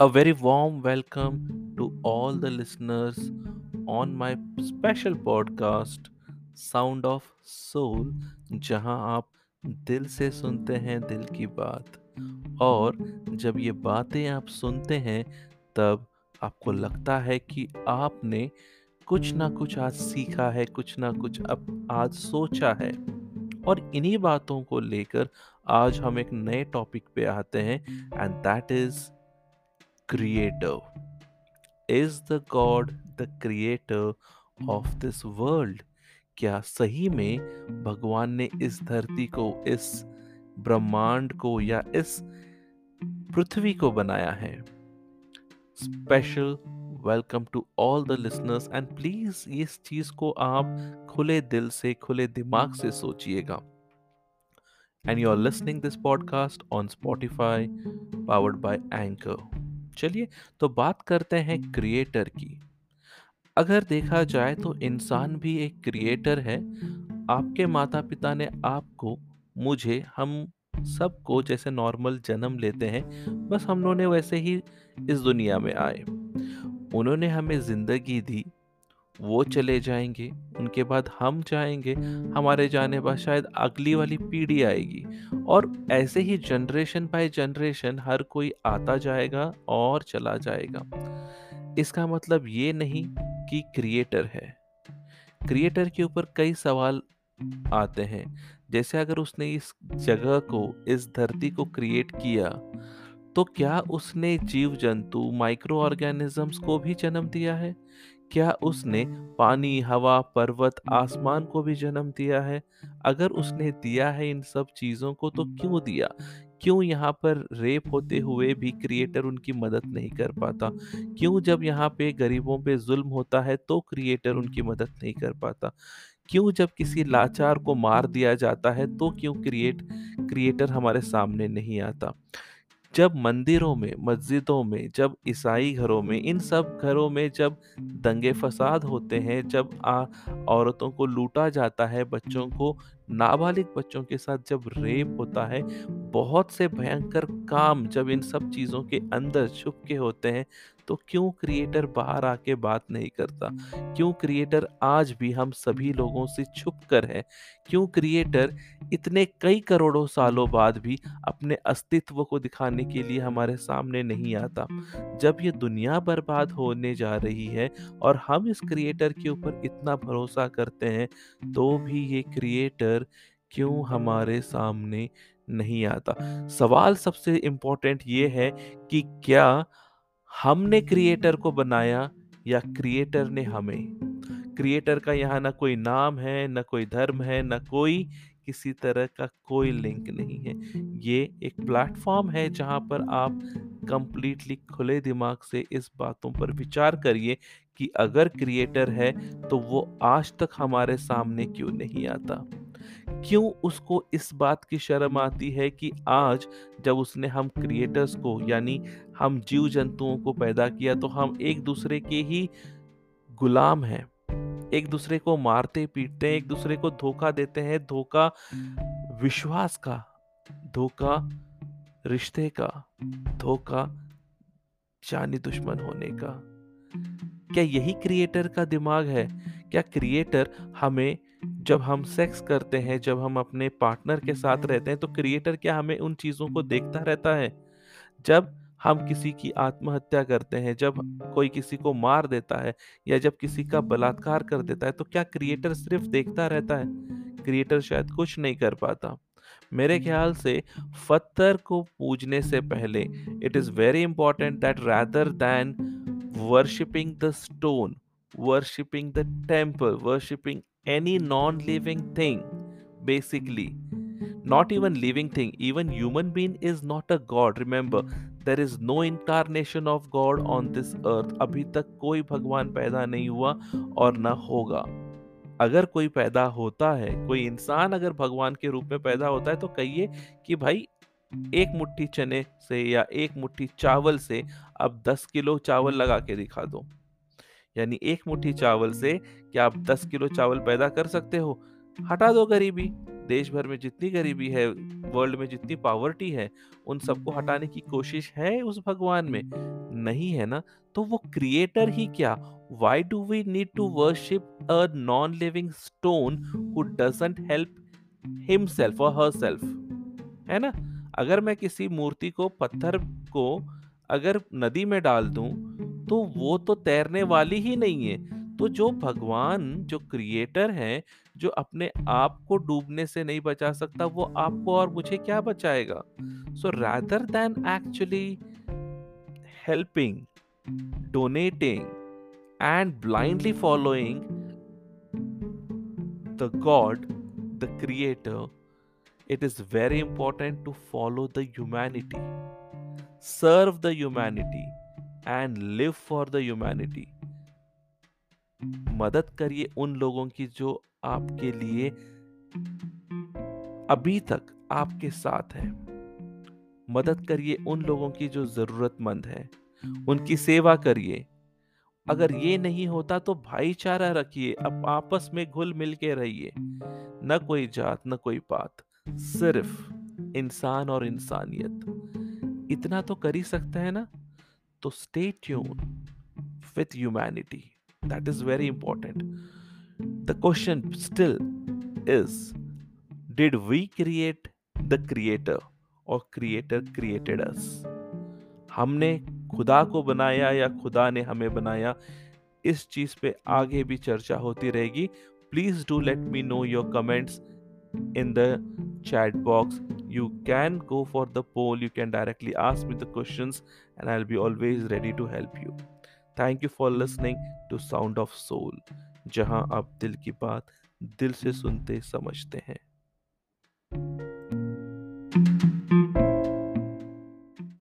A very warm welcome to all the listeners on my special podcast, Sound of Soul, जहाँ आप दिल से सुनते हैं दिल की बात। और जब ये बातें आप सुनते हैं, तब आपको लगता है कि आपने कुछ ना कुछ आज सीखा है, कुछ ना कुछ अब आज सोचा है। और इन्हीं बातों को लेकर आज हम एक नए टॉपिक पे आते हैं and that is creator is the god the creator of this world क्या सही में भगवान ने इस धरती को, इस ब्रह्मांड को या इस पृथ्वी को बनाया है? Special welcome to all the listeners and please इस चीज़ को आप खुले दिल से, खुले दिमाग से सोचिएगा। You are listening this podcast on Spotify powered by Anchor चलिए तो बात करते हैं क्रिएटर की। अगर देखा जाए तो इंसान भी एक क्रिएटर है। आपके माता पिता ने आपको, मुझे, हम सबको जैसे नॉर्मल जन्म लेते हैं, बस हम लोगों ने वैसे ही इस दुनिया में आए। उन्होंने हमें ज़िंदगी दी वो चले जाएँगे, उनके बाद हम जाएँगे, हमारे जाने बाद शायद अगली वाली पीढ़ी आएगी। और ऐसे ही जनरेशन बाय जनरेशन हर कोई आता जाएगा और चला जाएगा। इसका मतलब ये नहीं कि क्रिएटर है। क्रिएटर के ऊपर कई सवाल आते हैं। जैसे अगर उसने इस जगह को, इस धरती को क्रिएट किया तो क्या उसने जीव जंतु माइक्रो ऑर्गेनिजम्स को भी जन्म दिया है? क्या उसने पानी, हवा, पर्वत, आसमान को भी जन्म दिया है? अगर उसने दिया है इन सब चीज़ों को तो क्यों दिया? क्यों यहाँ पर रेप होते हुए भी क्रिएटर उनकी मदद नहीं कर पाता? क्यों जब यहाँ पे गरीबों पे जुल्म होता है तो क्रिएटर उनकी मदद नहीं कर पाता? क्यों जब किसी लाचार को मार दिया जाता है तो क्यों क्रिएट, क्रिएटर हमारे सामने नहीं आता? जब मंदिरों में, मस्जिदों में, जब ईसाई घरों में, इन सब घरों में जब दंगे फसाद होते हैं, जब आ, औरतों को लूटा जाता है, बच्चों को, नाबालिग बच्चों के साथ जब रेप होता है, बहुत से भयंकर काम जब इन सब चीज़ों के अंदर छुप के होते हैं तो क्यों क्रिएटर बाहर आके बात नहीं करता? क्यों क्रिएटर आज भी हम सभी लोगों से छुप कर है? क्यों क्रिएटर इतने कई करोड़ों सालों बाद भी अपने अस्तित्व को दिखाने के लिए हमारे सामने नहीं आता? जब ये दुनिया बर्बाद होने जा रही है और हम इस क्रिएटर के ऊपर इतना भरोसा करते हैं तो भी ये क्रिएटर क्यों हमारे सामने नहीं आता? सवाल सबसे इम्पोर्टेंट ये है कि क्या हमने क्रिएटर को बनाया या क्रिएटर ने हमें? क्रिएटर का यहाँ ना कोई नाम है, ना कोई धर्म है, ना कोई किसी तरह का कोई लिंक नहीं है। ये एक प्लेटफॉर्म है जहाँ पर आप कंप्लीटली खुले दिमाग से इस बातों पर विचार करिए कि अगर क्रिएटर है तो वो आज तक हमारे सामने क्यों नहीं आता? क्यों उसको इस बात की शर्म आती है कि आज जब उसने हम क्रिएटर्स को, यानी हम जीव जंतुओं को पैदा किया तो हम एक दूसरे के ही गुलाम हैं। एक दूसरे को मारते, पीटते हैं, एक दूसरे को धोखा देते हैं, धोखा विश्वास का, धोखा रिश्ते का, धोखा जानी दुश्मन होने का। क्या यही क्रिएटर का दिमाग है? क्या क्रिएटर हमें जब हम सेक्स करते हैं, जब हम अपने पार्टनर के साथ रहते हैं तो क्रिएटर क्या हमें उन चीज़ों को देखता रहता है? जब हम किसी की आत्महत्या करते हैं, जब कोई किसी को मार देता है या जब किसी का बलात्कार कर देता है तो क्या क्रिएटर सिर्फ़ देखता रहता है? क्रिएटर शायद कुछ नहीं कर पाता। मेरे ख्याल से पत्थर को पूजने से पहले it is very important that rather than worshipping the stone worshipping the temple worshipping any non-living thing basically not even living thing even human being is not a god remember there is no incarnation of god on this earth अभी तक कोई भगवान पैदा नहीं हुआ और ना होगा अगर कोई पैदा होता है कोई इंसान अगर भगवान के रूप में पैदा होता है तो कहिए कि भाई एक मुट्ठी चने से या एक मुट्ठी चावल से अब दस किलो चावल लगा के दिखा दो यानी एक मुट्ठी चावल से क्या आप दस किलो चावल पैदा कर सकते हो? हटा दो गरीबी। देश भर में जितनी गरीबी है वर्ल्ड में जितनी पावर्टी है, उन सबको हटाने की कोशिश है उस भगवान में। नहीं है ना? तो वो क्रिएटर ही क्या? Why do we need to worship a non living stone who doesn't help himself और हर सेल्फ है ना? अगर मैं किसी मूर्ति को, पत्थर को अगर नदी में डाल दूँ तो वो तो तैरने वाली ही नहीं है। तो जो भगवान जो क्रिएटर है जो अपने आप को डूबने से नहीं बचा सकता वो आपको और मुझे क्या बचाएगा? So rather than actually helping donating and blindly following the god the creator it is very important to follow the humanity, serve the humanity, and live for the humanity. मदद करिए उन लोगों की जो आपके लिए अभी तक आपके साथ है। मदद करिए उन लोगों की जो जरूरतमंद है। उनकी सेवा करिए। अगर ये नहीं होता तो भाईचारा रखिए। अब आपस में घुल मिल के रहिए। न कोई जात, न कोई बात सिर्फ़ इंसान और इंसानियत। इतना तो कर ही सकता है ना? तो stay tune with humanity that is very important the question still is did we create the creator और क्रिएटर क्रिएटेड अस हमने खुदा को बनाया या खुदा ने हमें बनाया, इस चीज़ पे आगे भी चर्चा होती रहेगी। Please do let me know your comments in the chat box you can go for the poll you can directly ask me the questions and i'll be always ready to help you thank you for listening to sound of soul जहाँ आप दिल की बात दिल से सुनते समझते हैं